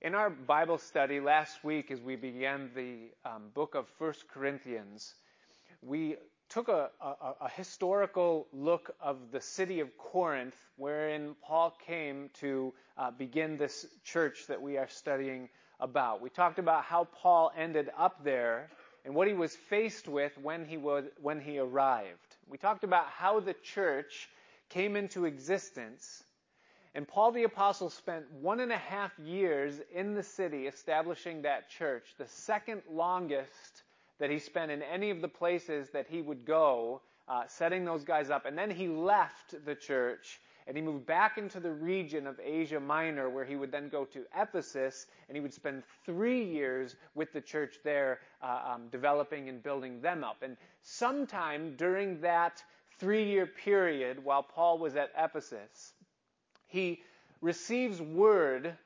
In our Bible study last week, as we began the um, book of First Corinthians, we took a, a, a, historical look of the city of Corinth, wherein Paul came to uh, begin this church that we are studying about. We talked about how Paul ended up there and what he was faced with when he, when he arrived. We talked about how the church came into existence and Paul the Apostle spent one and a half years in the city establishing that church, the second longest that he spent in any of the places that he would go, uh, setting those guys up. And then he left the church and he moved back into the region of Asia Minor, where he would then go to Ephesus, and he would spend three years with the church there, uh, um, developing and building them up. And sometime during that three year period, while Paul was at Ephesus, he receives word,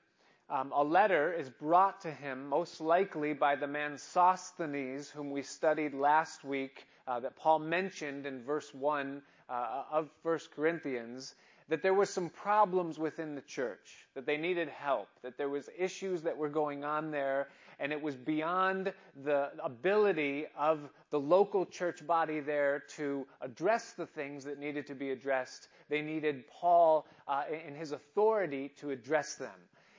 um, a letter is brought to him, most likely by the man Sosthenes, whom we studied last week, uh, that Paul mentioned in verse 1 uh, of 1 Corinthians, that there were some problems within the church, that they needed help, that there was issues that were going on there, and it was beyond the ability of the local church body there to address the things that needed to be addressed. They needed Paul uh, in his authority to address them.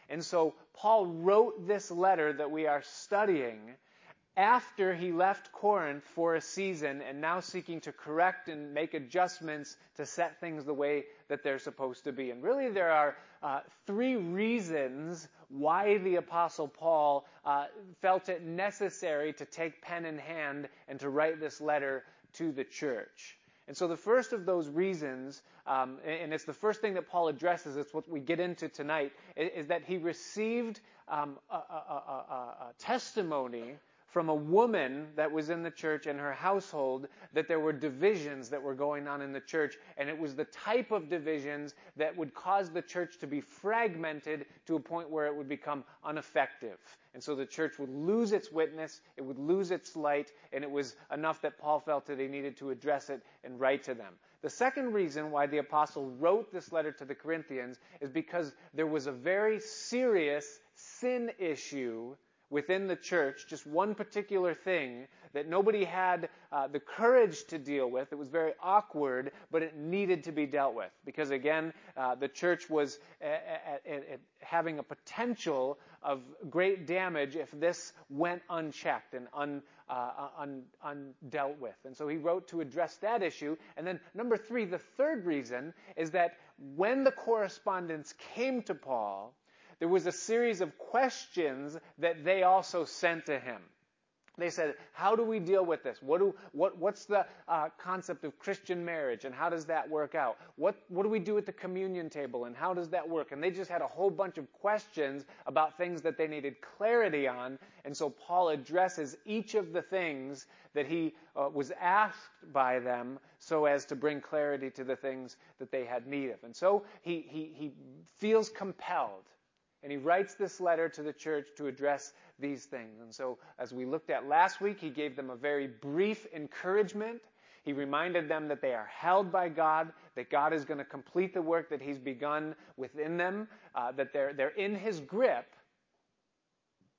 And so Paul wrote this letter that we are studying after he left Corinth for a season and now seeking to correct and make adjustments to set things the way that they're supposed to be. And really, there are uh, three reasons why the Apostle Paul uh, felt it necessary to take pen in hand and to write this letter to the church. And so the first of those reasons, um, and it's the first thing that Paul addresses, it's what we get into tonight, is, that he received um, a, a, a, a testimony from a woman that was in the church and her household that there were divisions that were going on in the church, and it was the type of divisions that would cause the church to be fragmented to a point where it would become ineffective. And so the church would lose its witness, it would lose its light, and it was enough that Paul felt that he needed to address it and write to them. The second reason why the apostle wrote this letter to the Corinthians is because there was a very serious sin issue within the church, just one particular thing that nobody had uh, the courage to deal with. It was very awkward, but it needed to be dealt with. Because again, uh, the church was at, at, at having a potential of great damage if this went unchecked and un, uh, un, undealt with. And so he wrote to address that issue. And then number three, the third reason is that when the correspondence came to Paul, there was a series of questions that they also sent to him. They said, how do we deal with this? What do, what, what's the uh, concept of Christian marriage and how does that work out? What, what do we do at the communion table and how does that work? And they just had a whole bunch of questions about things that they needed clarity on. And so Paul addresses each of the things that he uh, was asked by them so as to bring clarity to the things that they had need of. And so he, he, he feels compelled and he writes this letter to the church to address these things. And so, as we looked at last week, he gave them a very brief encouragement. He reminded them that they are held by God, that God is going to complete the work that he's begun within them, uh, that they're, they're in his grip,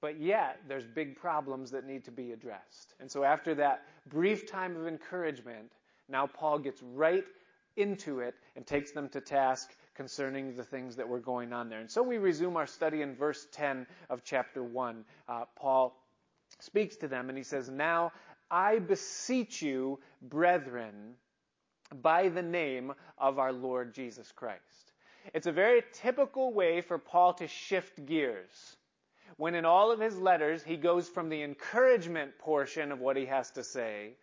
but yet there's big problems that need to be addressed. And so, after that brief time of encouragement, now Paul gets right into it and takes them to task concerning the things that were going on there. And so we resume our study in verse 10 of chapter 1. Uh, Paul speaks to them and he says, Now I beseech you, brethren, by the name of our Lord Jesus Christ. It's a very typical way for Paul to shift gears. When in all of his letters he goes from the encouragement portion of what he has to say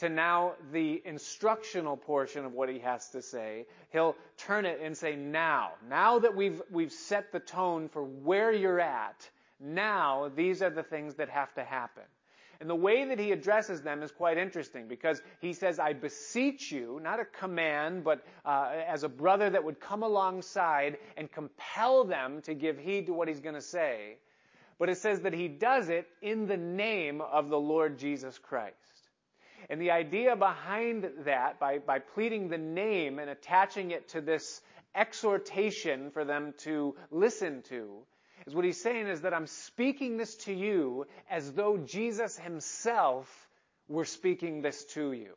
to now the instructional portion of what he has to say. He'll turn it and say, now, now that we've, we've set the tone for where you're at, now these are the things that have to happen. And the way that he addresses them is quite interesting because he says, I beseech you, not a command, but uh, as a brother that would come alongside and compel them to give heed to what he's going to say. But it says that he does it in the name of the Lord Jesus Christ. And the idea behind that, by, by pleading the name and attaching it to this exhortation for them to listen to, is what he's saying is that I'm speaking this to you as though Jesus himself were speaking this to you.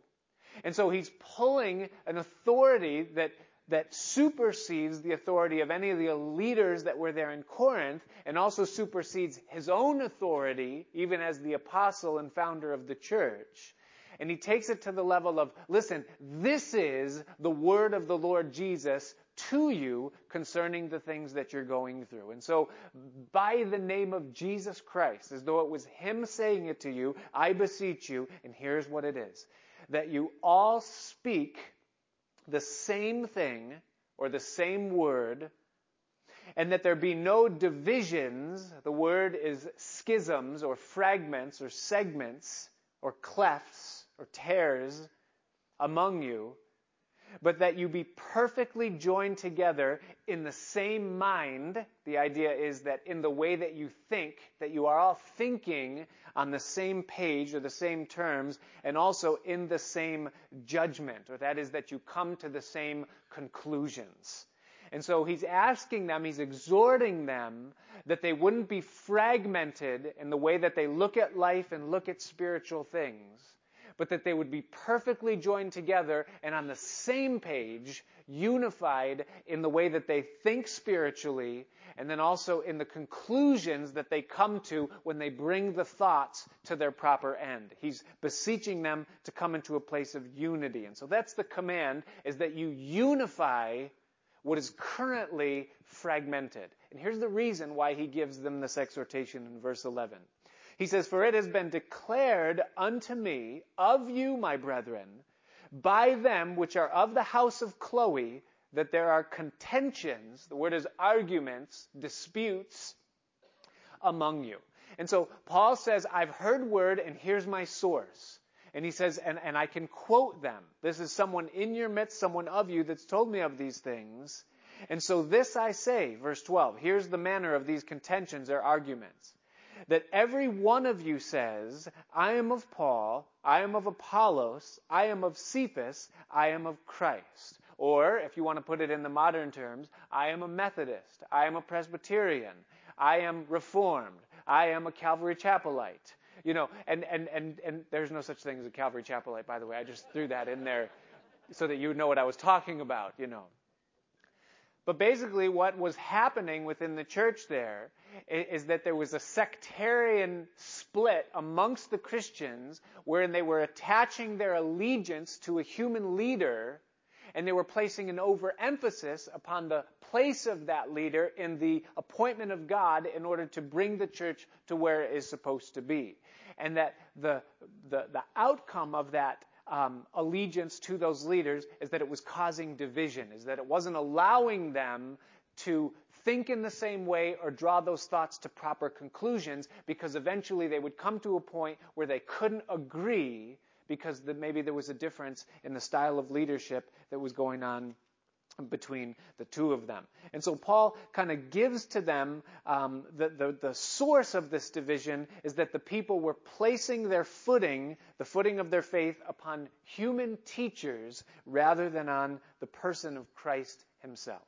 And so he's pulling an authority that that supersedes the authority of any of the leaders that were there in Corinth and also supersedes his own authority, even as the apostle and founder of the church. And he takes it to the level of, listen, this is the word of the Lord Jesus to you concerning the things that you're going through. And so, by the name of Jesus Christ, as though it was him saying it to you, I beseech you, and here's what it is, that you all speak the same thing or the same word, and that there be no divisions. The word is schisms or fragments or segments or clefts or tears among you, but that you be perfectly joined together in the same mind. The idea is that in the way that you think, that you are all thinking on the same page or the same terms, and also in the same judgment, or that is that you come to the same conclusions. And so he's asking them, he's exhorting them that they wouldn't be fragmented in the way that they look at life and look at spiritual things, but that they would be perfectly joined together and on the same page, unified in the way that they think spiritually, and then also in the conclusions that they come to when they bring the thoughts to their proper end. He's beseeching them to come into a place of unity. And so that's the command, is that you unify what is currently fragmented. And here's the reason why he gives them this exhortation in verse 11. He says, For it has been declared unto me of you, my brethren, by them which are of the house of Chloe, that there are contentions, the word is arguments, disputes among you. And so Paul says, I've heard word and here's my source. And he says, and, and I can quote them. This is someone in your midst, someone of you that's told me of these things. And so this I say, verse 12, here's the manner of these contentions or arguments that every one of you says, I am of Paul, I am of Apollos, I am of Cephas, I am of Christ. Or, if you want to put it in the modern terms, I am a Methodist, I am a Presbyterian, I am Reformed, I am a Calvary Chapelite. You know, and, and, and, and there's no such thing as a Calvary Chapelite, by the way. I just threw that in there so that you would know what I was talking about, you know. But basically, what was happening within the church there is that there was a sectarian split amongst the Christians wherein they were attaching their allegiance to a human leader and they were placing an overemphasis upon the place of that leader in the appointment of God in order to bring the church to where it is supposed to be. And that the, the, the outcome of that um, allegiance to those leaders is that it was causing division, is that it wasn't allowing them to think in the same way or draw those thoughts to proper conclusions because eventually they would come to a point where they couldn't agree because the, maybe there was a difference in the style of leadership that was going on between the two of them. And so Paul kind of gives to them um, the, the, the source of this division is that the people were placing their footing, the footing of their faith, upon human teachers rather than on the person of Christ himself.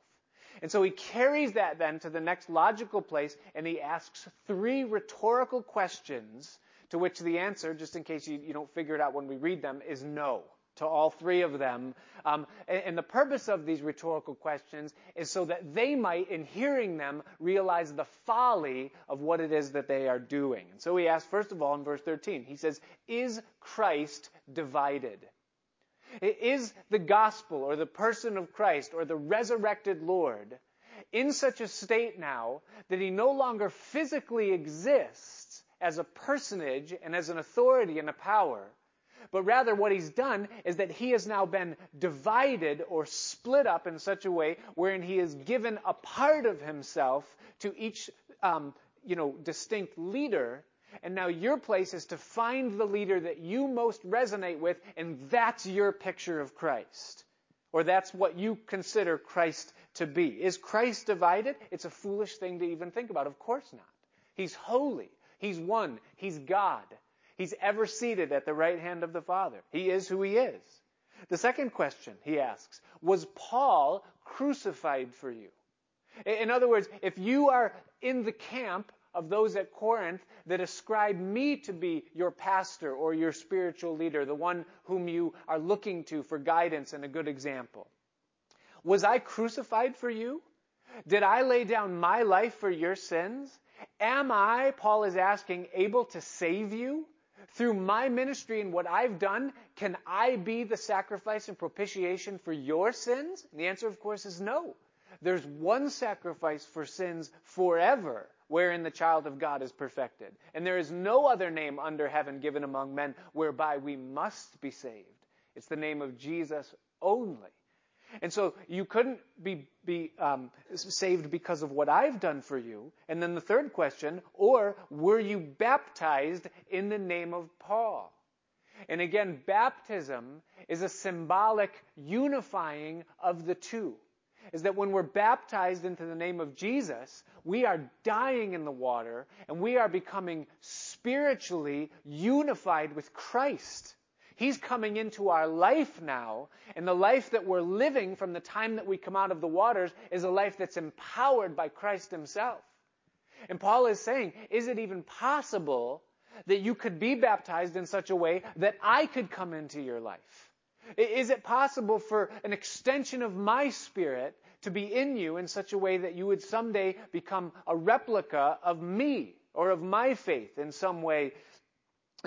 And so he carries that then to the next logical place and he asks three rhetorical questions to which the answer, just in case you, you don't figure it out when we read them, is no to all three of them. Um, and, and, the purpose of these rhetorical questions is so that they might, in hearing them, realize the folly of what it is that they are doing. And so he asks, first of all, in verse 13, he says, Is Christ divided? Is the gospel or the person of Christ or the resurrected Lord in such a state now that he no longer physically exists as a personage and as an authority and a power, but rather what he's done is that he has now been divided or split up in such a way wherein he has given a part of himself to each, um, you know, distinct leader and now your place is to find the leader that you most resonate with, and that's your picture of Christ. Or that's what you consider Christ to be. Is Christ divided? It's a foolish thing to even think about. Of course not. He's holy. He's one. He's God. He's ever seated at the right hand of the Father. He is who he is. The second question he asks, was Paul crucified for you? In other words, if you are in the camp of those at Corinth that ascribe me to be your pastor or your spiritual leader, the one whom you are looking to for guidance and a good example. Was I crucified for you? Did I lay down my life for your sins? Am I, Paul is asking, able to save you? Through my ministry and what I've done, can I be the sacrifice and propitiation for your sins? And the answer, of course, is no. There's one sacrifice for sins forever, wherein the child of God is perfected. And there is no other name under heaven given among men whereby we must be saved. It's the name of Jesus only. And so you couldn't be, be um, saved because of what I've done for you. And then the third question, or were you baptized in the name of Paul? And again, baptism is a symbolic unifying of the two is that when we're baptized into the name of Jesus, we are dying in the water and we are becoming spiritually unified with Christ. He's coming into our life now, and the life that we're living from the time that we come out of the waters is a life that's empowered by Christ Himself. And Paul is saying, is it even possible that you could be baptized in such a way that I could come into your life? Is it possible for an extension of my spirit to be in you in such a way that you would someday become a replica of me or of my faith in some way,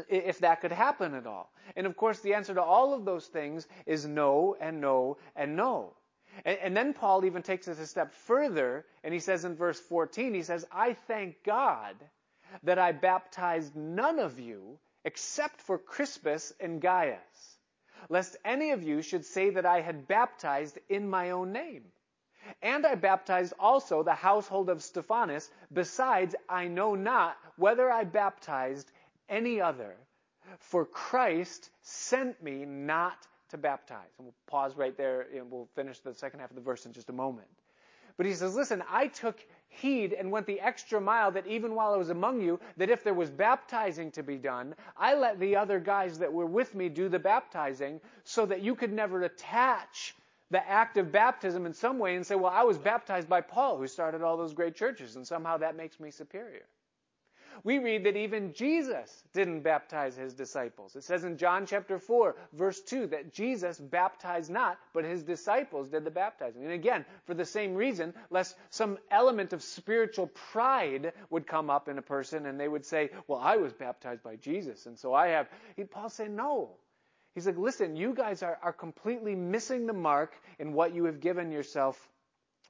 if that could happen at all? And of course, the answer to all of those things is no and no and no. And, and then Paul even takes it a step further, and he says in verse 14, he says, I thank God that I baptized none of you except for Crispus and Gaius lest any of you should say that I had baptized in my own name. And I baptized also the household of Stephanas. Besides, I know not whether I baptized any other. For Christ sent me not to baptize. And we'll pause right there and we'll finish the second half of the verse in just a moment. But he says, listen, I took heed and went the extra mile that even while I was among you, that if there was baptizing to be done, I let the other guys that were with me do the baptizing so that you could never attach the act of baptism in some way and say, well, I was baptized by Paul who started all those great churches and somehow that makes me superior we read that even Jesus didn't baptize his disciples. It says in John chapter 4, verse 2, that Jesus baptized not, but his disciples did the baptizing. And again, for the same reason, lest some element of spiritual pride would come up in a person and they would say, well, I was baptized by Jesus, and so I have. Paul said, no. He's like, listen, you guys are, are completely missing the mark in what you have given yourself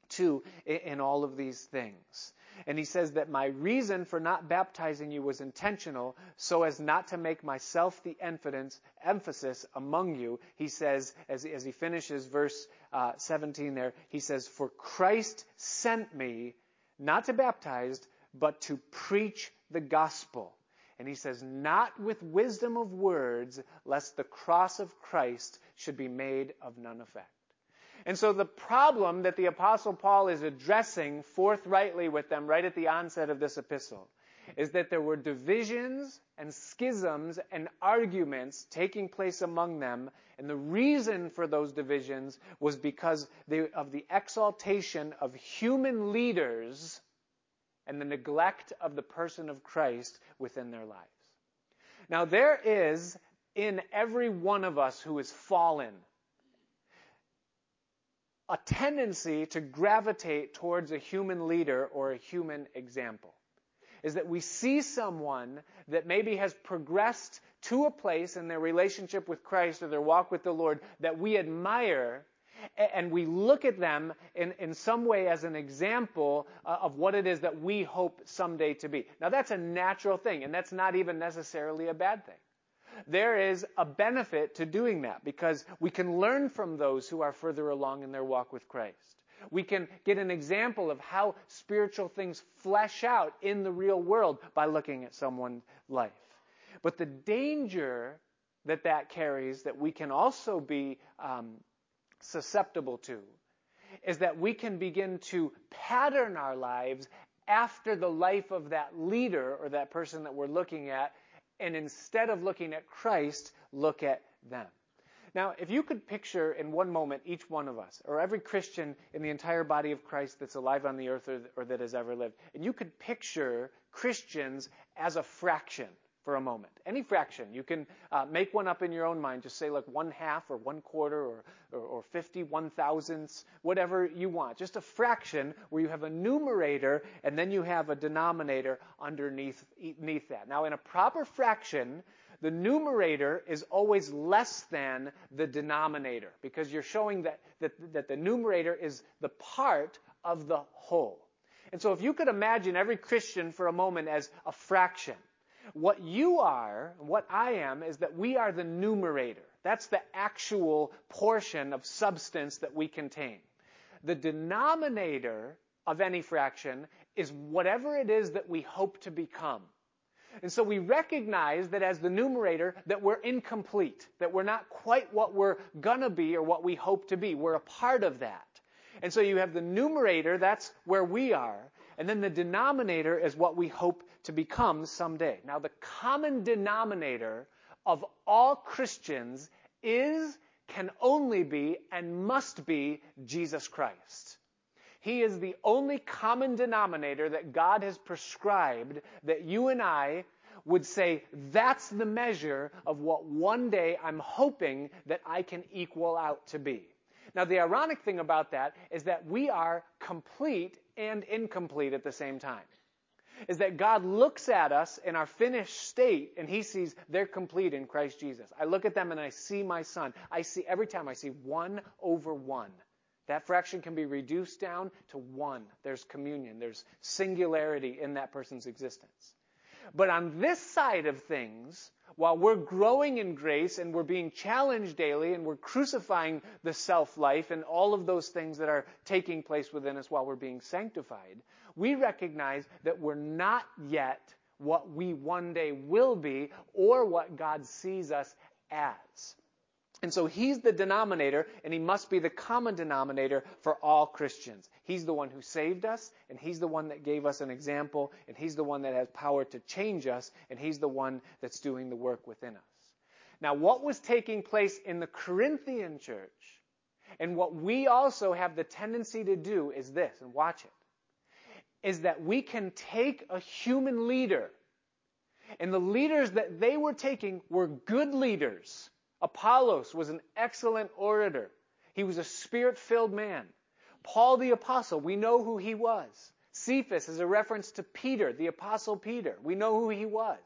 to in, in all of these things. And he says that my reason for not baptizing you was intentional so as not to make myself the emphasis among you. He says, as, as he finishes verse uh, 17 there, he says, For Christ sent me not to baptize, but to preach the gospel. And he says, not with wisdom of words, lest the cross of Christ should be made of none effect. And so the problem that the apostle Paul is addressing forthrightly with them right at the onset of this epistle is that there were divisions and schisms and arguments taking place among them. And the reason for those divisions was because of the exaltation of human leaders and the neglect of the person of Christ within their lives. Now there is in every one of us who is fallen a tendency to gravitate towards a human leader or a human example. Is that we see someone that maybe has progressed to a place in their relationship with Christ or their walk with the Lord that we admire and we look at them in, in some way as an example uh, of what it is that we hope someday to be. Now that's a natural thing, and that's not even necessarily a bad thing there is a benefit to doing that because we can learn from those who are further along in their walk with Christ. We can get an example of how spiritual things flesh out in the real world by looking at someone's life. But the danger that that carries, that we can also be um, susceptible to, is that we can begin to pattern our lives after the life of that leader or that person that we're looking at and instead of looking at Christ, look at them. Now, if you could picture in one moment each one of us, or every Christian in the entire body of Christ that's alive on the earth or, or that has ever lived, and you could picture Christians as a fraction for a moment. Any fraction. You can uh, make one up in your own mind. Just say like one half or one quarter or, or, or 50 one thousandths, whatever you want. Just a fraction where you have a numerator and then you have a denominator underneath, underneath that. Now, in a proper fraction, the numerator is always less than the denominator because you're showing that, that, that the numerator is the part of the whole. And so if you could imagine every Christian for a moment as a fraction, what you are, what I am, is that we are the numerator. That's the actual portion of substance that we contain. The denominator of any fraction is whatever it is that we hope to become. And so we recognize that as the numerator, that we're incomplete, that we're not quite what we're gonna be or what we hope to be. We're a part of that. And so you have the numerator, that's where we are. And then the denominator is what we hope to become someday. Now, the common denominator of all Christians is, can only be, and must be Jesus Christ. He is the only common denominator that God has prescribed that you and I would say, that's the measure of what one day I'm hoping that I can equal out to be. Now, the ironic thing about that is that we are complete and incomplete at the same time. Is that God looks at us in our finished state and He sees they're complete in Christ Jesus. I look at them and I see my son. I see every time I see one over one. That fraction can be reduced down to one. There's communion. There's singularity in that person's existence. But on this side of things, while we're growing in grace and we're being challenged daily and we're crucifying the self life and all of those things that are taking place within us while we're being sanctified, we recognize that we're not yet what we one day will be or what God sees us as. And so he's the denominator, and he must be the common denominator for all Christians. He's the one who saved us, and he's the one that gave us an example, and he's the one that has power to change us, and he's the one that's doing the work within us. Now, what was taking place in the Corinthian church, and what we also have the tendency to do is this, and watch it, is that we can take a human leader, and the leaders that they were taking were good leaders Apollos was an excellent orator. He was a spirit filled man. Paul the apostle, we know who he was. Cephas is a reference to Peter, the apostle Peter. We know who he was.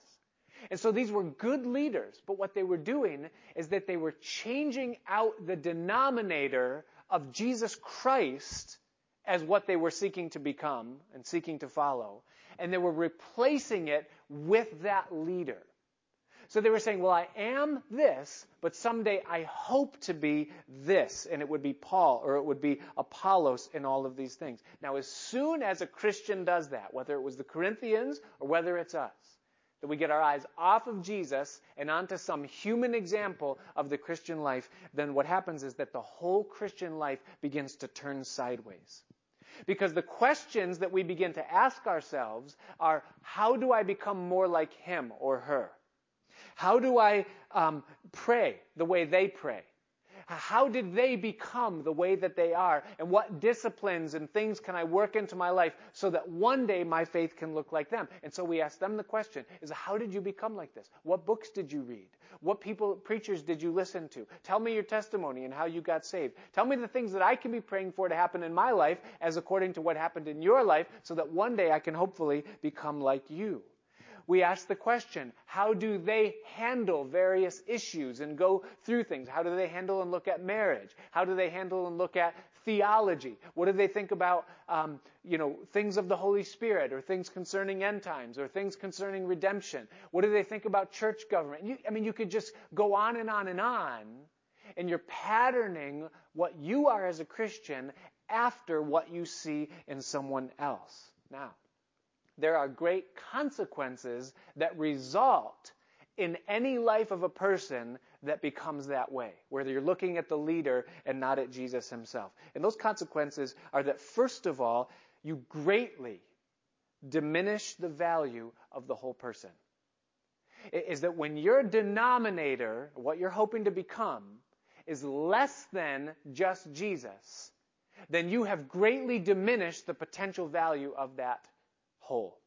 And so these were good leaders, but what they were doing is that they were changing out the denominator of Jesus Christ as what they were seeking to become and seeking to follow, and they were replacing it with that leader. So they were saying, well, I am this, but someday I hope to be this. And it would be Paul or it would be Apollos in all of these things. Now, as soon as a Christian does that, whether it was the Corinthians or whether it's us, that we get our eyes off of Jesus and onto some human example of the Christian life, then what happens is that the whole Christian life begins to turn sideways. Because the questions that we begin to ask ourselves are, how do I become more like him or her? How do I um, pray the way they pray? How did they become the way that they are? And what disciplines and things can I work into my life so that one day my faith can look like them? And so we ask them the question is how did you become like this? What books did you read? What people, preachers did you listen to? Tell me your testimony and how you got saved. Tell me the things that I can be praying for to happen in my life as according to what happened in your life so that one day I can hopefully become like you we ask the question, how do they handle various issues and go through things? How do they handle and look at marriage? How do they handle and look at theology? What do they think about, um, you know, things of the Holy Spirit or things concerning end times or things concerning redemption? What do they think about church government? You, I mean, you could just go on and on and on, and you're patterning what you are as a Christian after what you see in someone else. Now, there are great consequences that result in any life of a person that becomes that way, where you're looking at the leader and not at Jesus himself. And those consequences are that, first of all, you greatly diminish the value of the whole person. Is that when your denominator, what you're hoping to become, is less than just Jesus, then you have greatly diminished the potential value of that whole.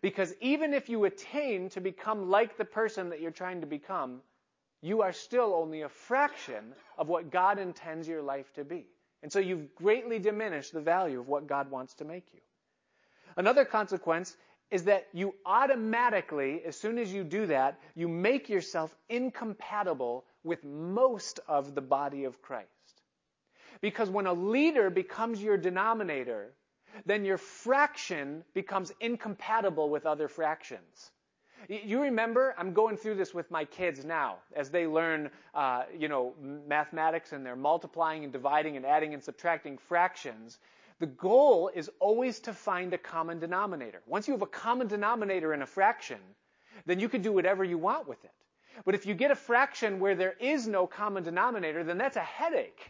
Because even if you attain to become like the person that you're trying to become, you are still only a fraction of what God intends your life to be. And so you've greatly diminished the value of what God wants to make you. Another consequence is that you automatically, as soon as you do that, you make yourself incompatible with most of the body of Christ. Because when a leader becomes your denominator, then your fraction becomes incompatible with other fractions. You remember, I'm going through this with my kids now as they learn, uh, you know, mathematics and they're multiplying and dividing and adding and subtracting fractions. The goal is always to find a common denominator. Once you have a common denominator in a fraction, then you can do whatever you want with it. But if you get a fraction where there is no common denominator, then that's a headache.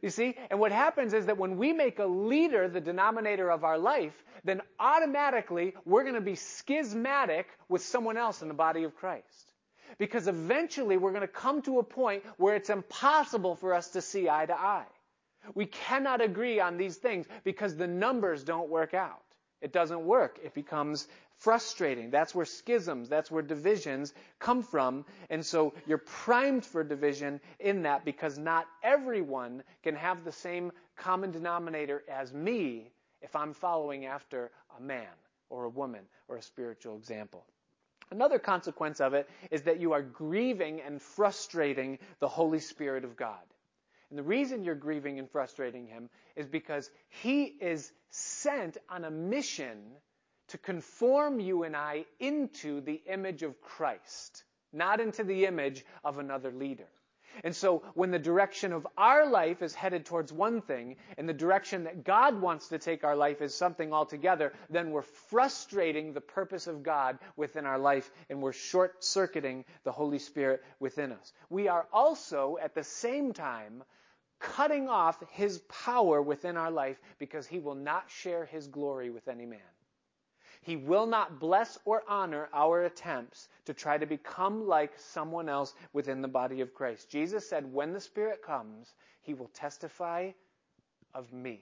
You see? And what happens is that when we make a leader the denominator of our life, then automatically we're going to be schismatic with someone else in the body of Christ. Because eventually we're going to come to a point where it's impossible for us to see eye to eye. We cannot agree on these things because the numbers don't work out. It doesn't work. It becomes frustrating. That's where schisms, that's where divisions come from. And so you're primed for division in that because not everyone can have the same common denominator as me if I'm following after a man or a woman or a spiritual example. Another consequence of it is that you are grieving and frustrating the Holy Spirit of God. And the reason you're grieving and frustrating him is because he is sent on a mission to conform you and I into the image of Christ, not into the image of another leader. And so when the direction of our life is headed towards one thing and the direction that God wants to take our life is something altogether, then we're frustrating the purpose of God within our life and we're short circuiting the Holy Spirit within us. We are also at the same time cutting off His power within our life because He will not share His glory with any man. He will not bless or honor our attempts to try to become like someone else within the body of Christ. Jesus said, when the Spirit comes, He will testify of me.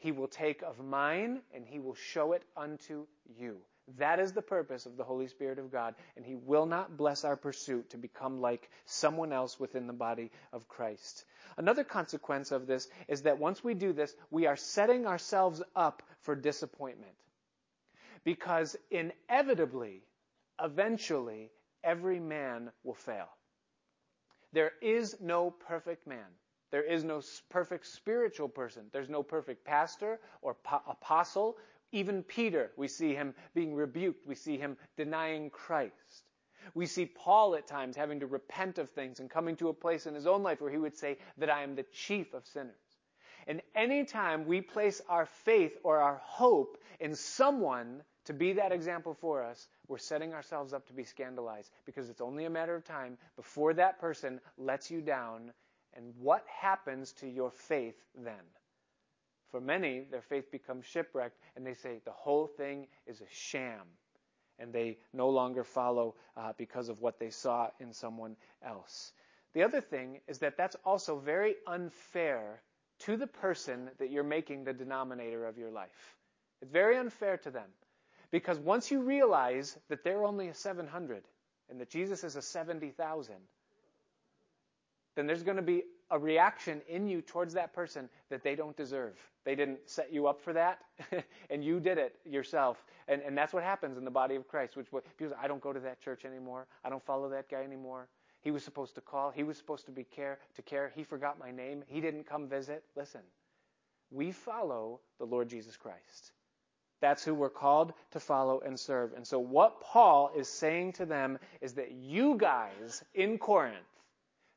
He will take of mine and He will show it unto you. That is the purpose of the Holy Spirit of God, and He will not bless our pursuit to become like someone else within the body of Christ. Another consequence of this is that once we do this, we are setting ourselves up for disappointment. Because inevitably, eventually, every man will fail. There is no perfect man. There is no perfect spiritual person. There's no perfect pastor or po- apostle. Even Peter, we see him being rebuked. We see him denying Christ. We see Paul at times having to repent of things and coming to a place in his own life where he would say that I am the chief of sinners. And anytime we place our faith or our hope in someone to be that example for us, we're setting ourselves up to be scandalized because it's only a matter of time before that person lets you down. And what happens to your faith then? For many, their faith becomes shipwrecked and they say the whole thing is a sham. And they no longer follow uh, because of what they saw in someone else. The other thing is that that's also very unfair to the person that you're making the denominator of your life. It's very unfair to them. Because once you realize that they're only a 700 and that Jesus is a 70,000, then there's going to be a reaction in you towards that person that they don't deserve. They didn't set you up for that, and you did it yourself. And, and that's what happens in the body of Christ, which because I don't go to that church anymore. I don't follow that guy anymore. He was supposed to call. He was supposed to be care to care. He forgot my name. He didn't come visit. Listen, we follow the Lord Jesus Christ. That's who we're called to follow and serve. And so what Paul is saying to them is that you guys in Corinth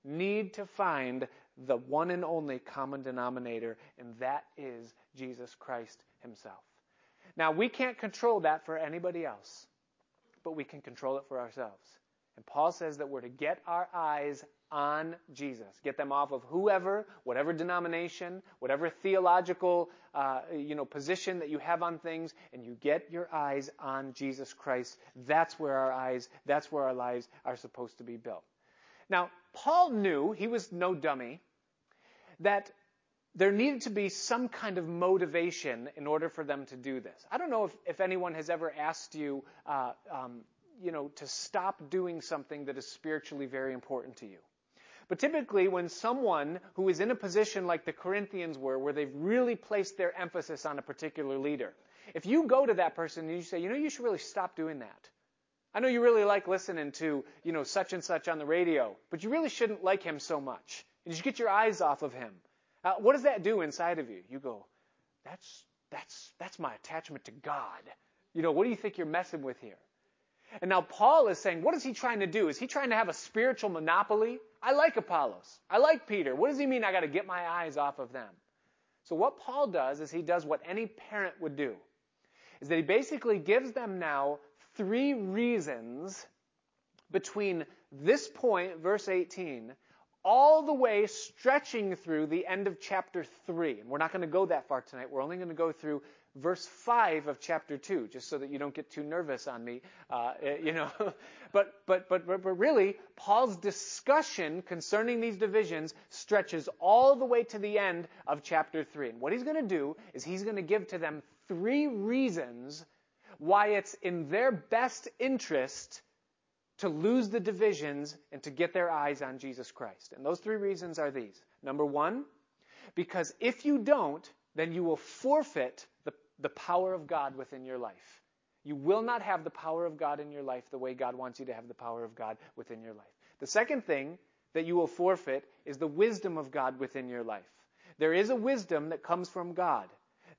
need to find the one and only common denominator, and that is Jesus Christ himself. Now, we can't control that for anybody else, but we can control it for ourselves. And Paul says that we're to get our eyes on Jesus. Get them off of whoever, whatever denomination, whatever theological uh, you know position that you have on things, and you get your eyes on Jesus Christ. That's where our eyes, that's where our lives are supposed to be built. Now, Paul knew, he was no dummy, that there needed to be some kind of motivation in order for them to do this. I don't know if, if anyone has ever asked you, uh, um, you know, to stop doing something that is spiritually very important to you. But typically, when someone who is in a position like the Corinthians were, where they've really placed their emphasis on a particular leader, if you go to that person and you say, you know, you should really stop doing that. I know you really like listening to, you know, such and such on the radio, but you really shouldn't like him so much. And you get your eyes off of him. Uh, what does that do inside of you? You go, that's, that's, that's my attachment to God. You know, what do you think you're messing with here? And now Paul is saying, what is he trying to do? Is he trying to have a spiritual monopoly? I like Apollos. I like Peter. What does he mean I got to get my eyes off of them? So what Paul does is he does what any parent would do. Is that he basically gives them now three reasons between this point, verse 18, all the way stretching through the end of chapter 3. And we're not going to go that far tonight. We're only going to go through verse 5 of chapter 2, just so that you don't get too nervous on me, uh, eh, you know. but, but, but, but, but really, Paul's discussion concerning these divisions stretches all the way to the end of chapter 3. And what he's going to do is he's going to give to them three reasons why it's in their best interest to lose the divisions and to get their eyes on Jesus Christ. And those three reasons are these. Number one, because if you don't, then you will forfeit the, power of God within your life. You will not have the power of God in your life the way God wants you to have the power of God within your life. The second thing that you will forfeit is the wisdom of God within your life. There is a wisdom that comes from God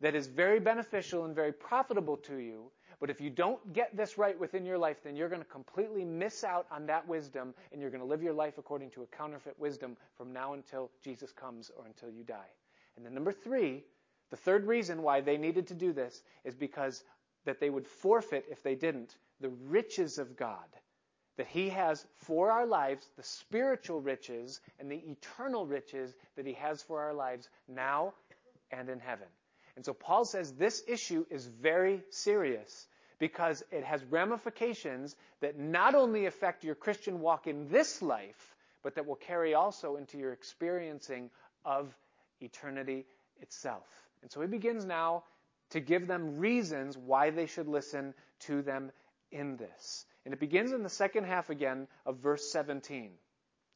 that is very beneficial and very profitable to you, but if you don't get this right within your life, then you're going to completely miss out on that wisdom and you're going to live your life according to a counterfeit wisdom from now until Jesus comes or until you die. And then number three, the third reason why they needed to do this is because that they would forfeit, if they didn't, the riches of God that He has for our lives, the spiritual riches and the eternal riches that He has for our lives now and in heaven. And so Paul says this issue is very serious because it has ramifications that not only affect your Christian walk in this life, but that will carry also into your experiencing of eternity itself. And so he begins now to give them reasons why they should listen to them in this. And it begins in the second half again of verse 17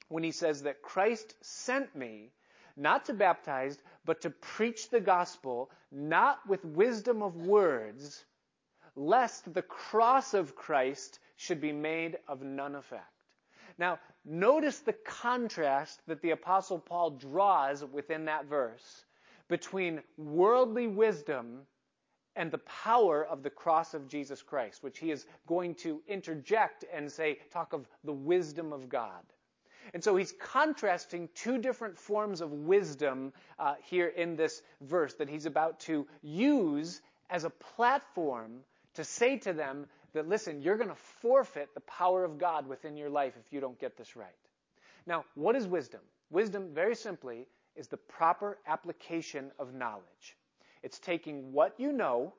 when he says that Christ sent me not to baptize, but to preach the gospel, not with wisdom of words, lest the cross of Christ should be made of none effect. Now, notice the contrast that the Apostle Paul draws within that verse between worldly wisdom and the power of the cross of Jesus Christ, which he is going to interject and say, talk of the wisdom of God. And so he's contrasting two different forms of wisdom uh, here in this verse that he's about to use as a platform to say to them that, listen, you're going to forfeit the power of God within your life if you don't get this right. Now, what is wisdom? Wisdom, very simply, is the proper application of knowledge. It's taking what you know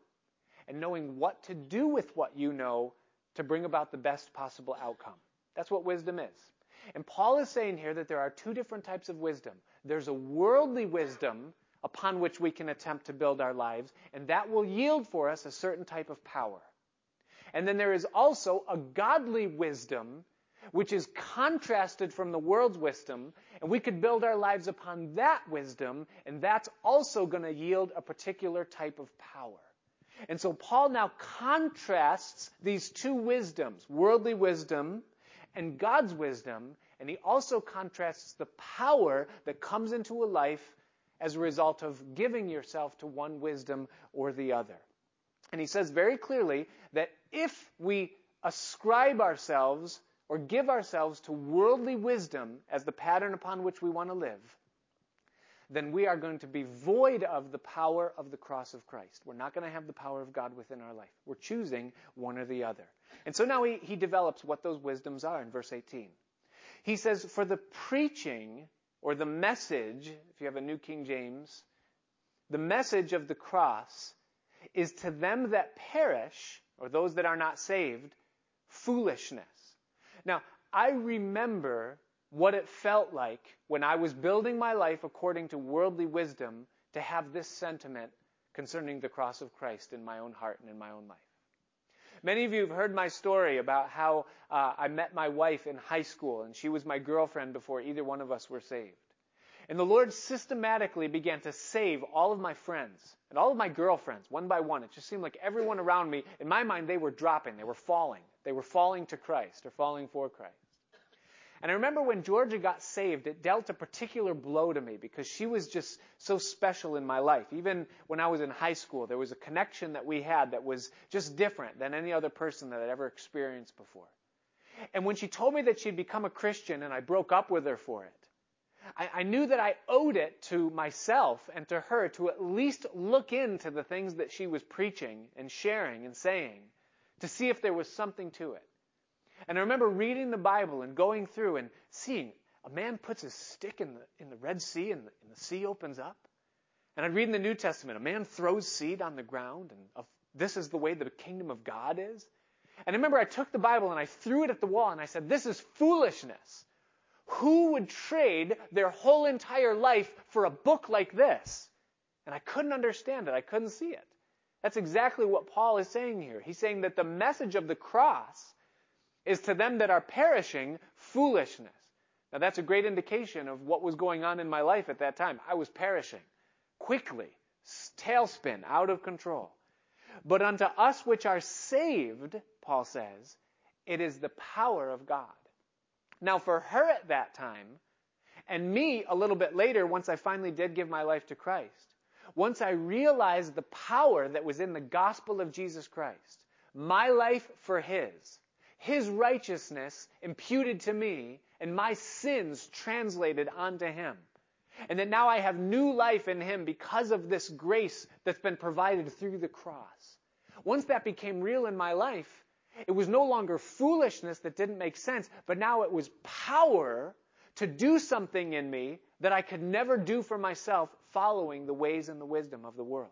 and knowing what to do with what you know to bring about the best possible outcome. That's what wisdom is. And Paul is saying here that there are two different types of wisdom. There's a worldly wisdom upon which we can attempt to build our lives, and that will yield for us a certain type of power. And then there is also a godly wisdom, which is contrasted from the world's wisdom, and we could build our lives upon that wisdom, and that's also going to yield a particular type of power. And so Paul now contrasts these two wisdoms, worldly wisdom and God's wisdom, and he also contrasts the power that comes into a life as a result of giving yourself to one wisdom or the other. And he says very clearly that if we ascribe ourselves or give ourselves to worldly wisdom as the pattern upon which we want to live, then we are going to be void of the power of the cross of Christ. We're not going to have the power of God within our life. We're choosing one or the other. And so now he, he develops what those wisdoms are in verse 18. He says, For the preaching or the message, if you have a New King James, the message of the cross is to them that perish, or those that are not saved, foolishness. Now, I remember what it felt like when I was building my life according to worldly wisdom to have this sentiment concerning the cross of Christ in my own heart and in my own life. Many of you have heard my story about how uh, I met my wife in high school, and she was my girlfriend before either one of us were saved. And the Lord systematically began to save all of my friends and all of my girlfriends one by one. It just seemed like everyone around me, in my mind, they were dropping. They were falling. They were falling to Christ or falling for Christ. And I remember when Georgia got saved, it dealt a particular blow to me because she was just so special in my life. Even when I was in high school, there was a connection that we had that was just different than any other person that I'd ever experienced before. And when she told me that she'd become a Christian and I broke up with her for it, I, I knew that I owed it to myself and to her to at least look into the things that she was preaching and sharing and saying to see if there was something to it. And I remember reading the Bible and going through and seeing a man puts his stick in the, in the Red Sea and the, and the sea opens up. And I'd read in the New Testament, a man throws seed on the ground and this is the way the kingdom of God is. And I remember I took the Bible and I threw it at the wall and I said, this is foolishness. Who would trade their whole entire life for a book like this? And I couldn't understand it. I couldn't see it. That's exactly what Paul is saying here. He's saying that the message of the cross is to them that are perishing foolishness. Now that's a great indication of what was going on in my life at that time. I was perishing quickly, tailspin, out of control. But unto us which are saved, Paul says, it is the power of God. Now for her at that time, and me a little bit later, once I finally did give my life to Christ, once I realized the power that was in the gospel of Jesus Christ, my life for His, his righteousness imputed to me and my sins translated onto him. And that now I have new life in him because of this grace that's been provided through the cross. Once that became real in my life, it was no longer foolishness that didn't make sense, but now it was power to do something in me that I could never do for myself following the ways and the wisdom of the world.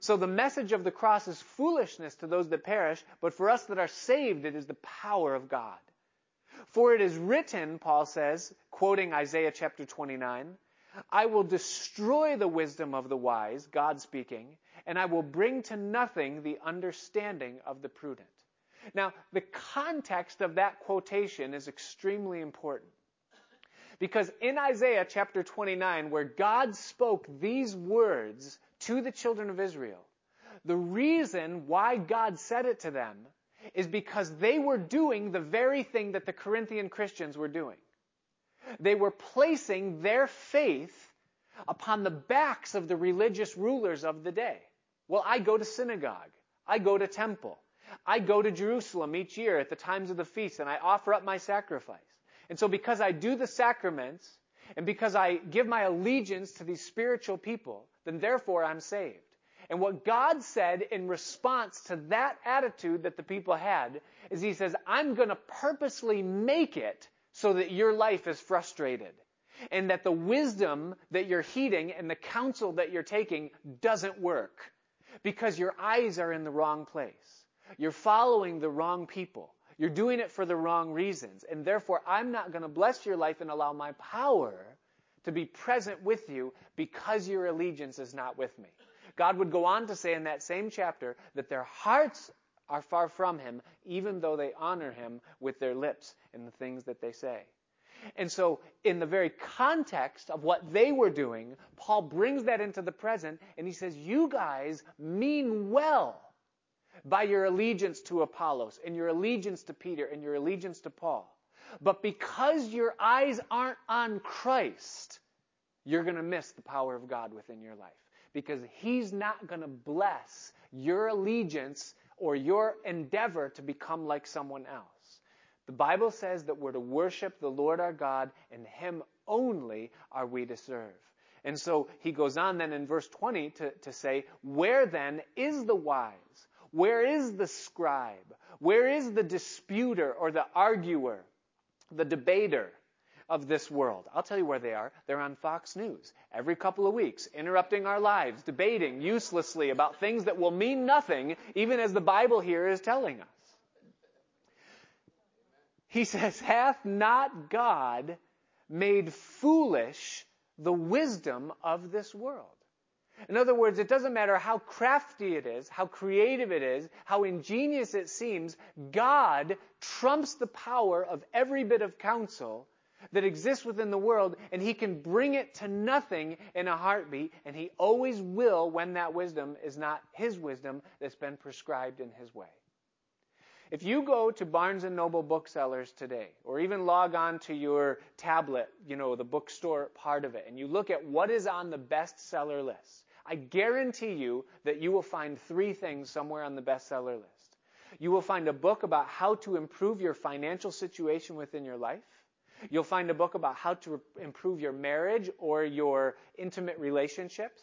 So the message of the cross is foolishness to those that perish, but for us that are saved, it is the power of God. For it is written, Paul says, quoting Isaiah chapter 29, I will destroy the wisdom of the wise, God speaking, and I will bring to nothing the understanding of the prudent. Now, the context of that quotation is extremely important. Because in Isaiah chapter 29, where God spoke these words to the children of Israel. The reason why God said it to them is because they were doing the very thing that the Corinthian Christians were doing. They were placing their faith upon the backs of the religious rulers of the day. Well, I go to synagogue. I go to temple. I go to Jerusalem each year at the times of the feast and I offer up my sacrifice. And so because I do the sacraments and because I give my allegiance to these spiritual people, then therefore I'm saved. And what God said in response to that attitude that the people had is He says, I'm going to purposely make it so that your life is frustrated. And that the wisdom that you're heeding and the counsel that you're taking doesn't work. Because your eyes are in the wrong place. You're following the wrong people. You're doing it for the wrong reasons. And therefore, I'm not going to bless your life and allow my power to be present with you because your allegiance is not with me. God would go on to say in that same chapter that their hearts are far from him, even though they honor him with their lips in the things that they say. And so, in the very context of what they were doing, Paul brings that into the present and he says, You guys mean well by your allegiance to Apollos and your allegiance to Peter and your allegiance to Paul. But because your eyes aren't on Christ, you're going to miss the power of God within your life. Because He's not going to bless your allegiance or your endeavor to become like someone else. The Bible says that we're to worship the Lord our God, and Him only are we to serve. And so he goes on then in verse 20 to, to say, Where then is the wise? Where is the scribe? Where is the disputer or the arguer? the debater of this world. I'll tell you where they are. They're on Fox News every couple of weeks, interrupting our lives, debating uselessly about things that will mean nothing, even as the Bible here is telling us. He says, Hath not God made foolish the wisdom of this world? In other words, it doesn't matter how crafty it is, how creative it is, how ingenious it seems, God trumps the power of every bit of counsel that exists within the world, and He can bring it to nothing in a heartbeat, and He always will when that wisdom is not His wisdom that's been prescribed in His way. If you go to Barnes and Noble booksellers today, or even log on to your tablet, you know, the bookstore part of it, and you look at what is on the bestseller list, I guarantee you that you will find three things somewhere on the bestseller list. You will find a book about how to improve your financial situation within your life. You'll find a book about how to improve your marriage or your intimate relationships.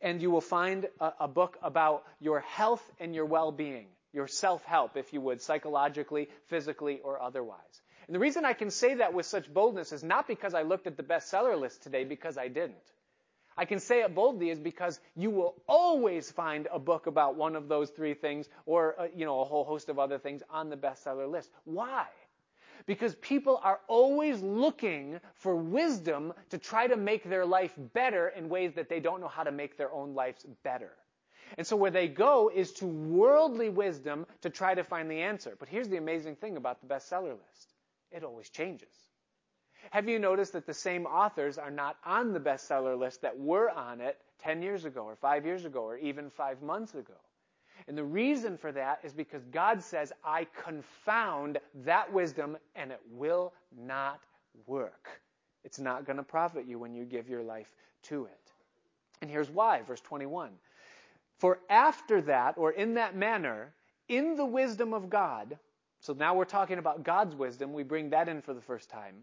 And you will find a, a book about your health and your well-being your self help, if you would, psychologically, physically, or otherwise. And the reason I can say that with such boldness is not because I looked at the bestseller list today, because I didn't. I can say it boldly is because you will always find a book about one of those three things or uh, you know a whole host of other things on the bestseller list. Why? Because people are always looking for wisdom to try to make their life better in ways that they don't know how to make their own lives better. And so where they go is to worldly wisdom to try to find the answer. But here's the amazing thing about the bestseller list. It always changes. Have you noticed that the same authors are not on the bestseller list that were on it 10 years ago or 5 years ago or even 5 months ago? And the reason for that is because God says, I confound that wisdom and it will not work. It's not going to profit you when you give your life to it. And here's why, verse 21. For after that, or in that manner, in the wisdom of God, so now we're talking about God's wisdom, we bring that in for the first time.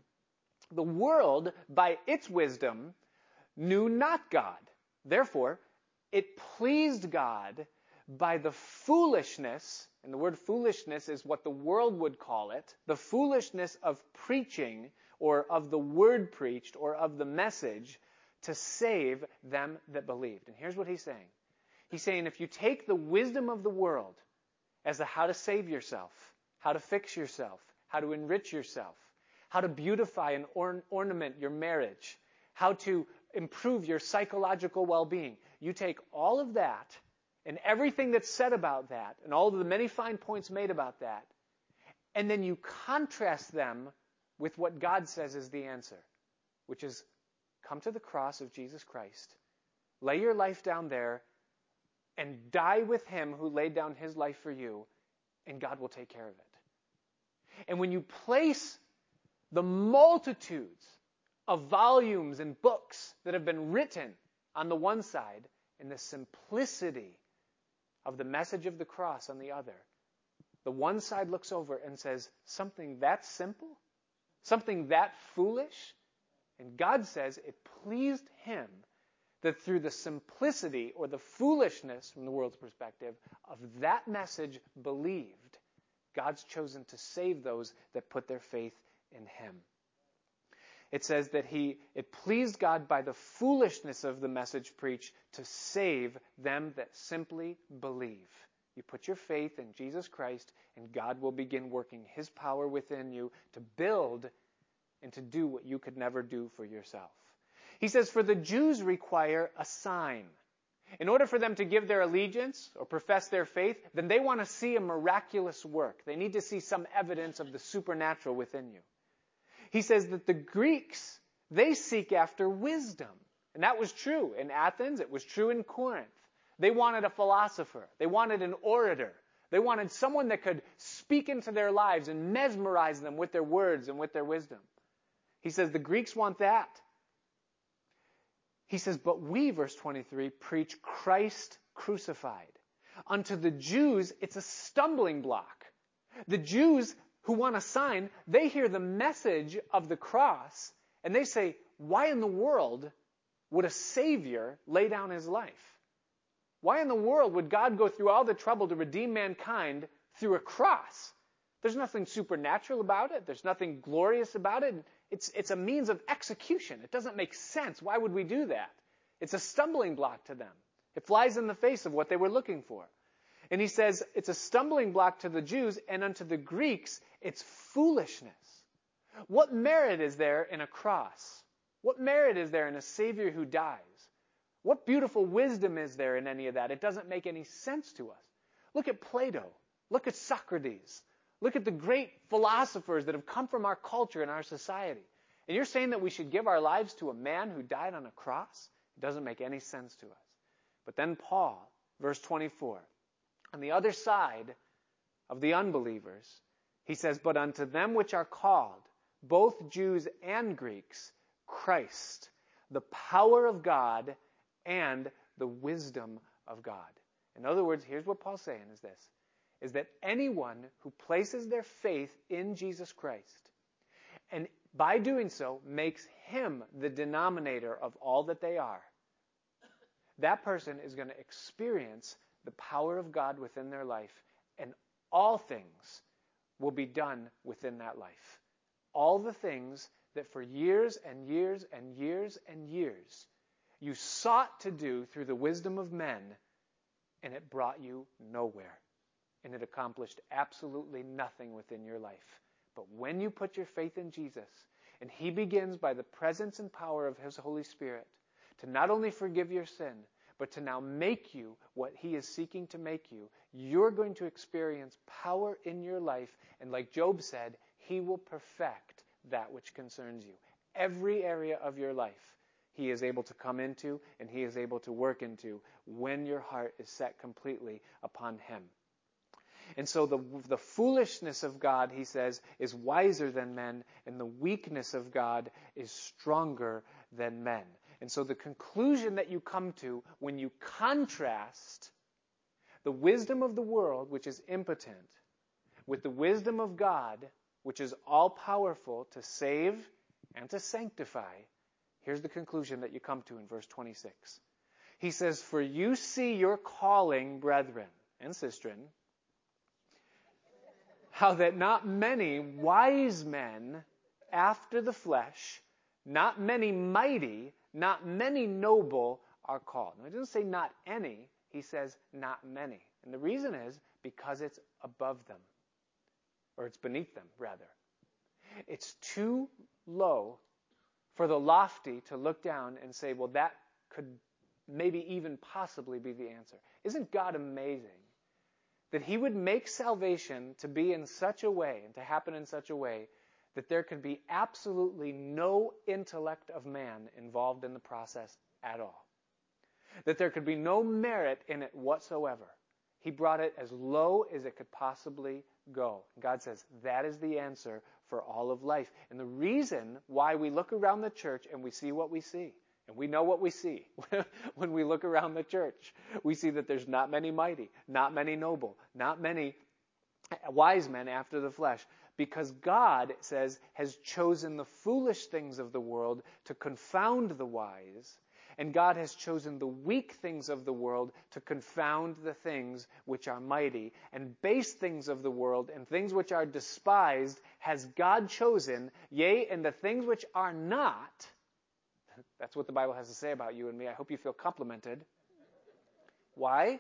The world, by its wisdom, knew not God. Therefore, it pleased God by the foolishness, and the word foolishness is what the world would call it, the foolishness of preaching, or of the word preached, or of the message, to save them that believed. And here's what he's saying He's saying if you take the wisdom of the world as to how to save yourself, how to fix yourself, how to enrich yourself, how to beautify and or- ornament your marriage, how to improve your psychological well-being, you take all of that and everything that's said about that and all of the many fine points made about that, and then you contrast them with what God says is the answer, which is come to the cross of Jesus Christ, lay your life down there, and die with him who laid down his life for you, and God will take care of it. And when you place the multitudes of volumes and books that have been written on the one side and the simplicity of the message of the cross on the other, the one side looks over and says, Something that simple? Something that foolish? And God says it pleased him that through the simplicity or the foolishness from the world's perspective of that message believed, God's chosen to save those that put their faith in him. It says that he it pleased God by the foolishness of the message preached to save them that simply believe. You put your faith in Jesus Christ and God will begin working his power within you to build and to do what you could never do for yourself. He says, For the Jews require a sign. In order for them to give their allegiance or profess their faith, then they want to see a miraculous work. They need to see some evidence of the supernatural within you. He says that the Greeks, they seek after wisdom. And that was true in Athens. It was true in Corinth. They wanted a philosopher. They wanted an orator. They wanted someone that could speak into their lives and mesmerize them with their words and with their wisdom. He says the Greeks want that. He says, But we, verse 23, preach Christ crucified. Unto the Jews, it's a stumbling block. The Jews who want a sign, they hear the message of the cross and they say, Why in the world would a Savior lay down his life? Why in the world would God go through all the trouble to redeem mankind through a cross? There's nothing supernatural about it. There's nothing glorious about it. It's, it's a means of execution. It doesn't make sense. Why would we do that? It's a stumbling block to them. It flies in the face of what they were looking for. And he says it's a stumbling block to the Jews, and unto the Greeks, it's foolishness. What merit is there in a cross? What merit is there in a Savior who dies? What beautiful wisdom is there in any of that? It doesn't make any sense to us. Look at Plato. Look at Socrates. Look at the great philosophers that have come from our culture and our society. And you're saying that we should give our lives to a man who died on a cross? It doesn't make any sense to us. But then Paul, verse 24, on the other side of the unbelievers, he says, But unto them which are called, both Jews and Greeks, Christ, the power of God and the wisdom of God. In other words, here's what Paul's saying is this is that anyone who places their faith in Jesus Christ and by doing so makes him the denominator of all that they are, that person is going to experience the power of God within their life, and all things will be done within that life. All the things that for years and years and years and years you sought to do through the wisdom of men, and it brought you nowhere. And it accomplished absolutely nothing within your life. But when you put your faith in Jesus, and He begins by the presence and power of His Holy Spirit to not only forgive your sin, but to now make you what He is seeking to make you, you're going to experience power in your life. And like Job said, He will perfect that which concerns you. Every area of your life, He is able to come into and He is able to work into when your heart is set completely upon Him. And so the, the foolishness of God, he says, is wiser than men, and the weakness of God is stronger than men. And so the conclusion that you come to when you contrast the wisdom of the world, which is impotent, with the wisdom of God, which is all powerful to save and to sanctify, here's the conclusion that you come to in verse 26. He says, For you see your calling, brethren and sistren, how that not many wise men after the flesh, not many mighty, not many noble are called. Now, he doesn't say not any, he says not many. And the reason is because it's above them, or it's beneath them, rather. It's too low for the lofty to look down and say, well, that could maybe even possibly be the answer. Isn't God amazing? that he would make salvation to be in such a way and to happen in such a way that there could be absolutely no intellect of man involved in the process at all. That there could be no merit in it whatsoever. He brought it as low as it could possibly go. God says that is the answer for all of life. And the reason why we look around the church and we see what we see and we know what we see when we look around the church. We see that there's not many mighty, not many noble, not many wise men after the flesh. Because God, it says, has chosen the foolish things of the world to confound the wise. And God has chosen the weak things of the world to confound the things which are mighty. And base things of the world and things which are despised has God chosen, yea, and the things which are not that's what the Bible has to say about you and me. I hope you feel complimented. Why?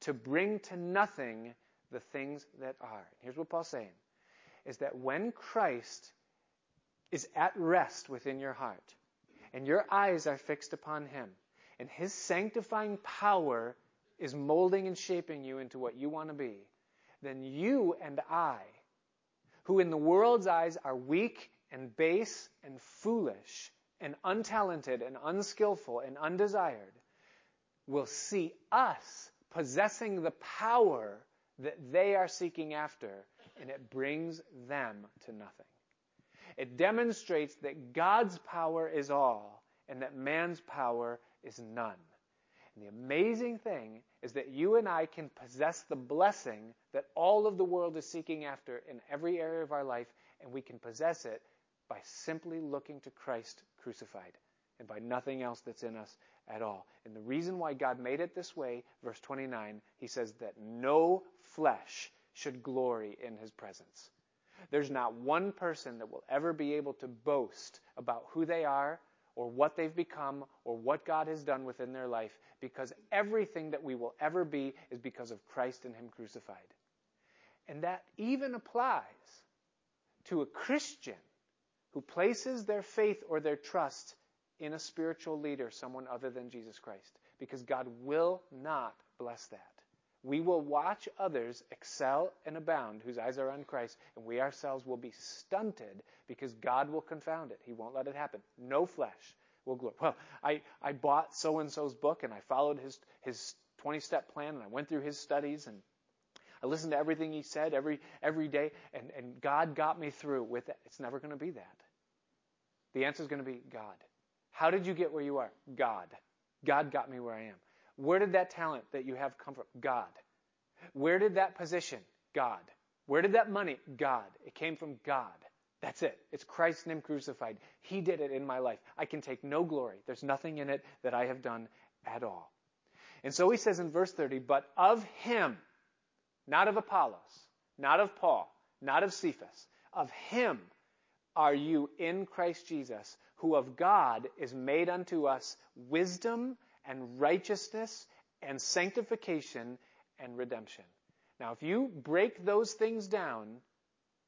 To bring to nothing the things that are. Here's what Paul's saying is that when Christ is at rest within your heart and your eyes are fixed upon him and his sanctifying power is molding and shaping you into what you want to be, then you and I, who in the world's eyes are weak and base and foolish, and untalented and unskillful and undesired will see us possessing the power that they are seeking after, and it brings them to nothing. It demonstrates that God's power is all and that man's power is none. And the amazing thing is that you and I can possess the blessing that all of the world is seeking after in every area of our life, and we can possess it by simply looking to Christ crucified and by nothing else that's in us at all. And the reason why God made it this way, verse 29, he says that no flesh should glory in his presence. There's not one person that will ever be able to boast about who they are or what they've become or what God has done within their life because everything that we will ever be is because of Christ and Him crucified. And that even applies to a Christian who places their faith or their trust in a spiritual leader, someone other than Jesus Christ, because God will not bless that. We will watch others excel and abound whose eyes are on Christ, and we ourselves will be stunted because God will confound it. He won't let it happen. No flesh will glory. Well, I, I bought so and so's book and I followed his, his 20 step plan and I went through his studies and I listened to everything he said every, every day, and, and God got me through with it. It's never going to be that. The answer is going to be God. How did you get where you are? God. God got me where I am. Where did that talent that you have come from? God. Where did that position? God. Where did that money? God. It came from God. That's it. It's Christ's name crucified. He did it in my life. I can take no glory. There's nothing in it that I have done at all. And so he says in verse 30, but of him, not of Apollos, not of Paul, not of Cephas, of him are you in Christ Jesus, who of God is made unto us wisdom and righteousness and sanctification and redemption. Now, if you break those things down,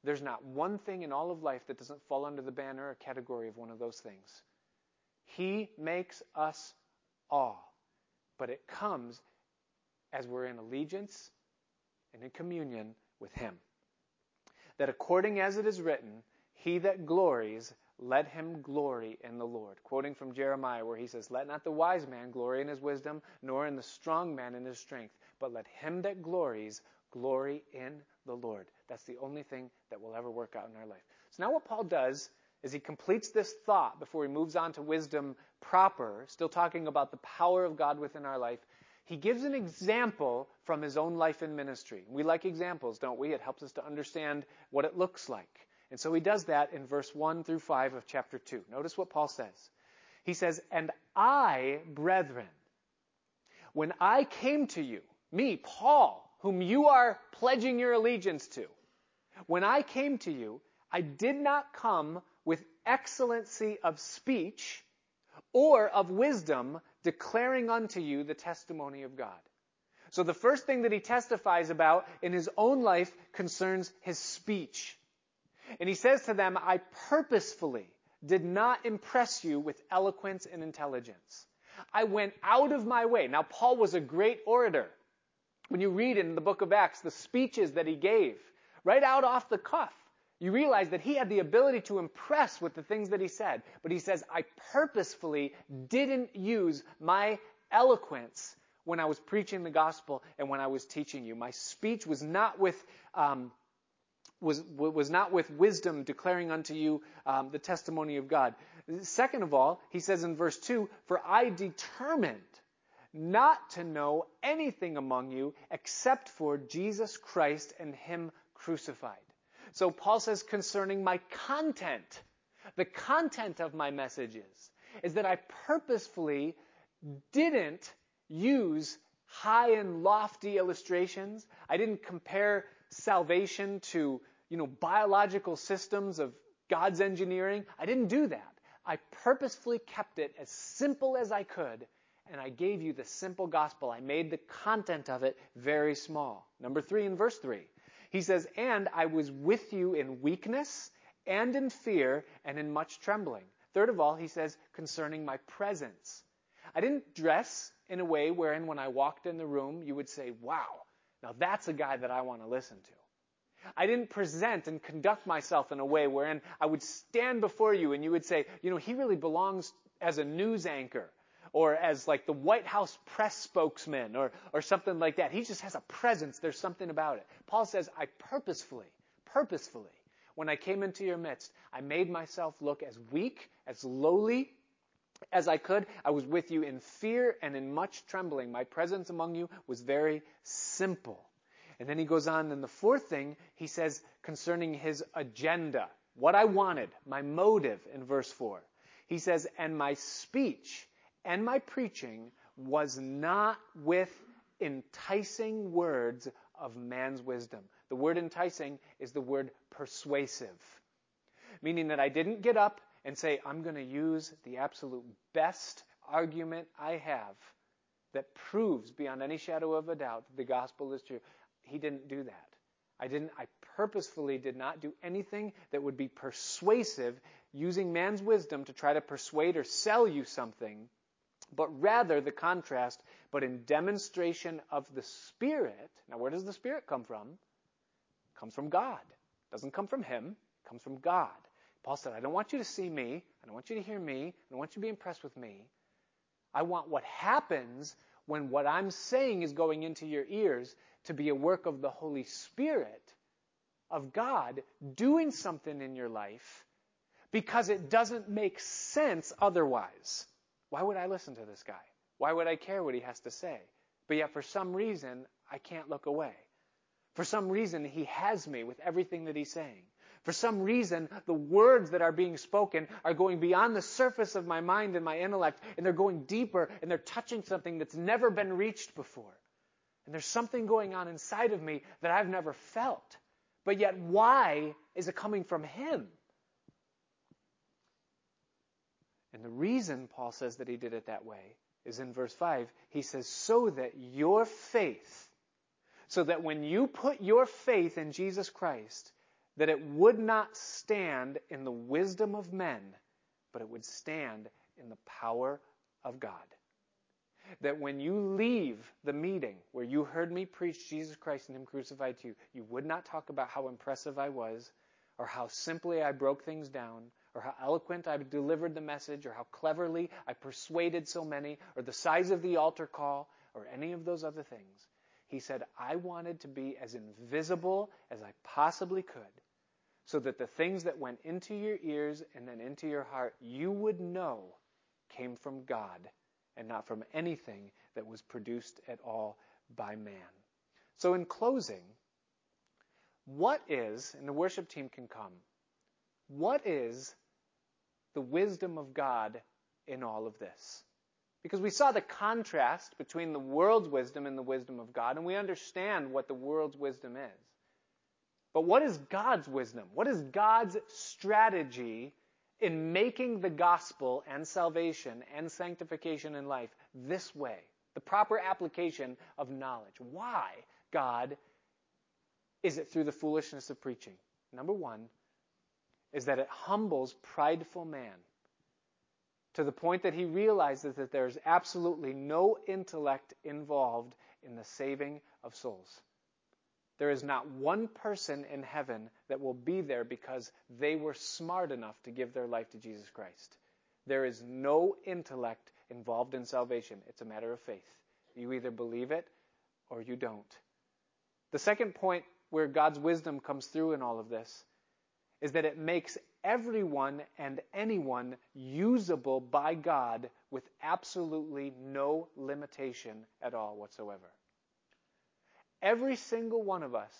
there's not one thing in all of life that doesn't fall under the banner or category of one of those things. He makes us all. But it comes as we're in allegiance and in communion with Him. That according as it is written, he that glories, let him glory in the Lord. Quoting from Jeremiah, where he says, Let not the wise man glory in his wisdom, nor in the strong man in his strength, but let him that glories glory in the Lord. That's the only thing that will ever work out in our life. So now what Paul does is he completes this thought before he moves on to wisdom proper, still talking about the power of God within our life. He gives an example from his own life and ministry. We like examples, don't we? It helps us to understand what it looks like. And so he does that in verse 1 through 5 of chapter 2. Notice what Paul says. He says, And I, brethren, when I came to you, me, Paul, whom you are pledging your allegiance to, when I came to you, I did not come with excellency of speech or of wisdom, declaring unto you the testimony of God. So the first thing that he testifies about in his own life concerns his speech. And he says to them, I purposefully did not impress you with eloquence and intelligence. I went out of my way. Now, Paul was a great orator. When you read in the book of Acts the speeches that he gave, right out off the cuff, you realize that he had the ability to impress with the things that he said. But he says, I purposefully didn't use my eloquence when I was preaching the gospel and when I was teaching you. My speech was not with um, was, was not with wisdom declaring unto you um, the testimony of God. Second of all, he says in verse 2 For I determined not to know anything among you except for Jesus Christ and Him crucified. So Paul says concerning my content, the content of my messages is that I purposefully didn't use high and lofty illustrations. I didn't compare salvation to you know, biological systems of God's engineering. I didn't do that. I purposefully kept it as simple as I could, and I gave you the simple gospel. I made the content of it very small. Number three in verse three, he says, And I was with you in weakness and in fear and in much trembling. Third of all, he says, concerning my presence. I didn't dress in a way wherein when I walked in the room, you would say, Wow, now that's a guy that I want to listen to. I didn't present and conduct myself in a way wherein I would stand before you and you would say, you know, he really belongs as a news anchor or as like the White House press spokesman or, or something like that. He just has a presence. There's something about it. Paul says, I purposefully, purposefully, when I came into your midst, I made myself look as weak, as lowly as I could. I was with you in fear and in much trembling. My presence among you was very simple. And then he goes on, and the fourth thing he says concerning his agenda, what I wanted, my motive in verse 4. He says, and my speech and my preaching was not with enticing words of man's wisdom. The word enticing is the word persuasive, meaning that I didn't get up and say, I'm going to use the absolute best argument I have that proves beyond any shadow of a doubt that the gospel is true. He didn't do that. I didn't, I purposefully did not do anything that would be persuasive using man's wisdom to try to persuade or sell you something, but rather the contrast, but in demonstration of the Spirit. Now, where does the Spirit come from? It comes from God. It doesn't come from Him. It comes from God. Paul said, I don't want you to see me. I don't want you to hear me. I don't want you to be impressed with me. I want what happens when what I'm saying is going into your ears to be a work of the Holy Spirit of God doing something in your life because it doesn't make sense otherwise. Why would I listen to this guy? Why would I care what he has to say? But yet, for some reason, I can't look away. For some reason, he has me with everything that he's saying. For some reason, the words that are being spoken are going beyond the surface of my mind and my intellect, and they're going deeper, and they're touching something that's never been reached before. And there's something going on inside of me that I've never felt. But yet, why is it coming from Him? And the reason Paul says that he did it that way is in verse 5. He says, so that your faith, so that when you put your faith in Jesus Christ, that it would not stand in the wisdom of men, but it would stand in the power of God. That when you leave the meeting where you heard me preach Jesus Christ and Him crucified to you, you would not talk about how impressive I was, or how simply I broke things down, or how eloquent I delivered the message, or how cleverly I persuaded so many, or the size of the altar call, or any of those other things. He said, I wanted to be as invisible as I possibly could so that the things that went into your ears and then into your heart, you would know came from God and not from anything that was produced at all by man. So, in closing, what is, and the worship team can come, what is the wisdom of God in all of this? Because we saw the contrast between the world's wisdom and the wisdom of God, and we understand what the world's wisdom is. But what is God's wisdom? What is God's strategy in making the gospel and salvation and sanctification in life this way? The proper application of knowledge. Why, God, is it through the foolishness of preaching? Number one is that it humbles prideful man to the point that he realizes that there's absolutely no intellect involved in the saving of souls. There is not one person in heaven that will be there because they were smart enough to give their life to Jesus Christ. There is no intellect involved in salvation. It's a matter of faith. You either believe it or you don't. The second point where God's wisdom comes through in all of this is that it makes everyone and anyone usable by God with absolutely no limitation at all whatsoever. Every single one of us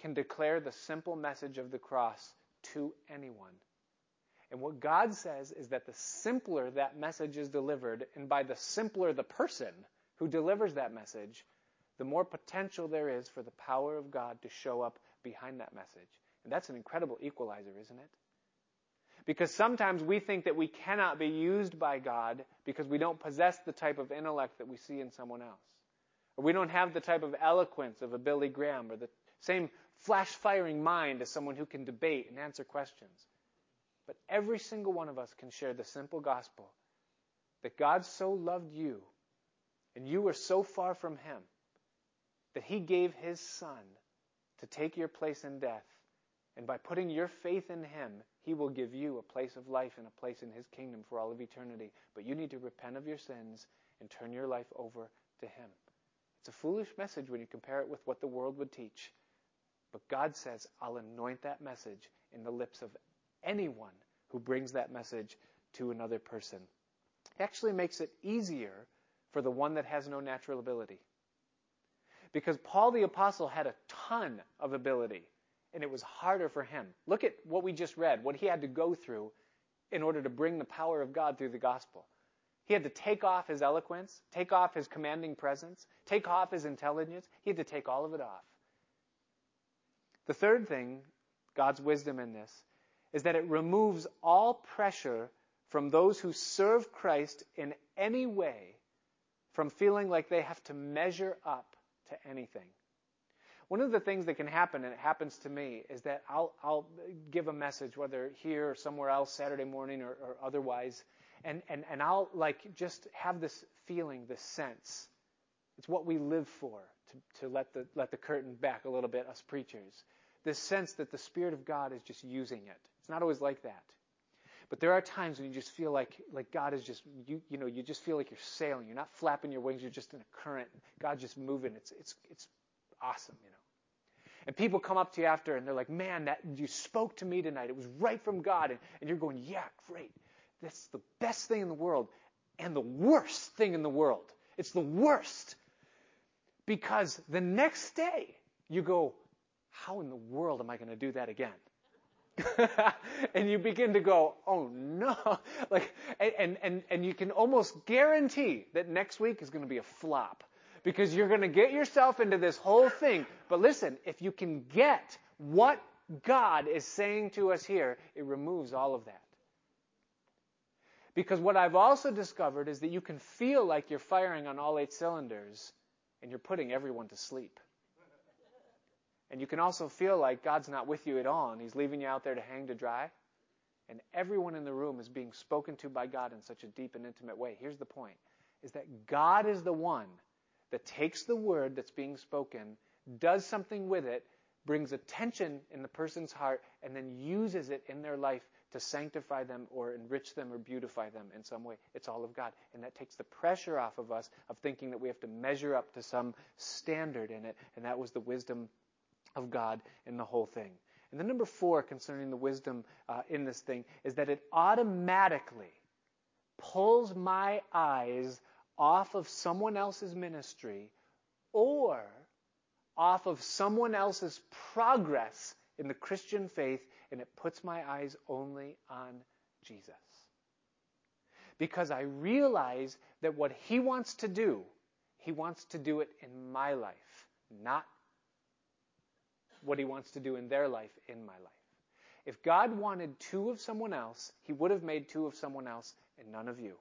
can declare the simple message of the cross to anyone. And what God says is that the simpler that message is delivered, and by the simpler the person who delivers that message, the more potential there is for the power of God to show up behind that message. And that's an incredible equalizer, isn't it? Because sometimes we think that we cannot be used by God because we don't possess the type of intellect that we see in someone else. Or we don't have the type of eloquence of a Billy Graham or the same flash firing mind as someone who can debate and answer questions. But every single one of us can share the simple gospel that God so loved you and you were so far from Him that He gave His Son to take your place in death. And by putting your faith in Him, He will give you a place of life and a place in His kingdom for all of eternity. But you need to repent of your sins and turn your life over to Him. It's a foolish message when you compare it with what the world would teach. But God says, I'll anoint that message in the lips of anyone who brings that message to another person. It actually makes it easier for the one that has no natural ability. Because Paul the Apostle had a ton of ability, and it was harder for him. Look at what we just read, what he had to go through in order to bring the power of God through the gospel. He had to take off his eloquence, take off his commanding presence, take off his intelligence. He had to take all of it off. The third thing, God's wisdom in this, is that it removes all pressure from those who serve Christ in any way from feeling like they have to measure up to anything. One of the things that can happen, and it happens to me, is that I'll, I'll give a message, whether here or somewhere else, Saturday morning or, or otherwise, and, and, and I'll like just have this feeling, this sense. It's what we live for, to, to let, the, let the curtain back a little bit, us preachers. This sense that the Spirit of God is just using it. It's not always like that. But there are times when you just feel like, like God is just, you, you know, you just feel like you're sailing. You're not flapping your wings. You're just in a current. God's just moving. It's, it's, it's awesome, you know. And people come up to you after and they're like, man, that, you spoke to me tonight. It was right from God. And, and you're going, yeah, great. That's the best thing in the world and the worst thing in the world. It's the worst. Because the next day you go, how in the world am I going to do that again? and you begin to go, oh no, like, and, and, and you can almost guarantee that next week is going to be a flop because you're going to get yourself into this whole thing. But listen, if you can get what God is saying to us here, it removes all of that. Because what I've also discovered is that you can feel like you're firing on all eight cylinders and you're putting everyone to sleep. And you can also feel like God's not with you at all and He's leaving you out there to hang to dry. And everyone in the room is being spoken to by God in such a deep and intimate way. Here's the point is that God is the one that takes the word that's being spoken, does something with it, brings attention in the person's heart, and then uses it in their life to sanctify them or enrich them or beautify them in some way. It's all of God. And that takes the pressure off of us of thinking that we have to measure up to some standard in it. And that was the wisdom of God in the whole thing. And then number four, concerning the wisdom uh, in this thing, is that it automatically pulls my eyes off of someone else's ministry or off of someone else's progress in the Christian faith, and it puts my eyes only on Jesus. Because I realize that what He wants to do, He wants to do it in my life, not what he wants to do in their life in my life. If God wanted two of someone else, he would have made two of someone else and none of you.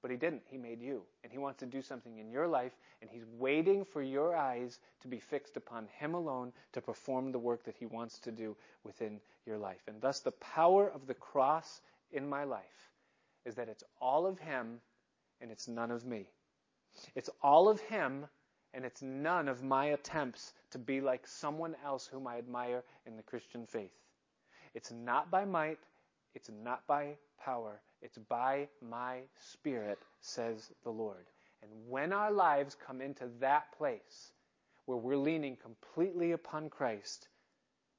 But he didn't. He made you. And he wants to do something in your life, and he's waiting for your eyes to be fixed upon him alone to perform the work that he wants to do within your life. And thus, the power of the cross in my life is that it's all of him and it's none of me. It's all of him and it's none of my attempts to be like someone else whom I admire in the Christian faith. It's not by might, it's not by power, it's by my Spirit, says the Lord. And when our lives come into that place where we're leaning completely upon Christ,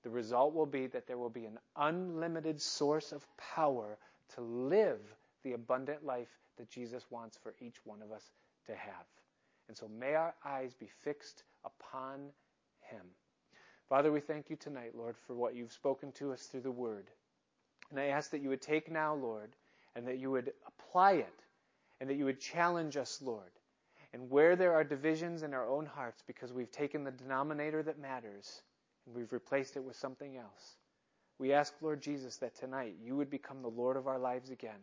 the result will be that there will be an unlimited source of power to live the abundant life that Jesus wants for each one of us to have. And so may our eyes be fixed upon him. Father, we thank you tonight, Lord, for what you've spoken to us through the word. And I ask that you would take now, Lord, and that you would apply it, and that you would challenge us, Lord. And where there are divisions in our own hearts because we've taken the denominator that matters and we've replaced it with something else, we ask, Lord Jesus, that tonight you would become the Lord of our lives again,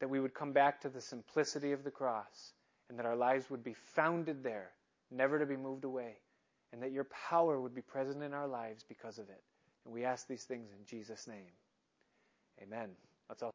that we would come back to the simplicity of the cross, and that our lives would be founded there, never to be moved away, and that your power would be present in our lives because of it. And we ask these things in Jesus' name. Amen.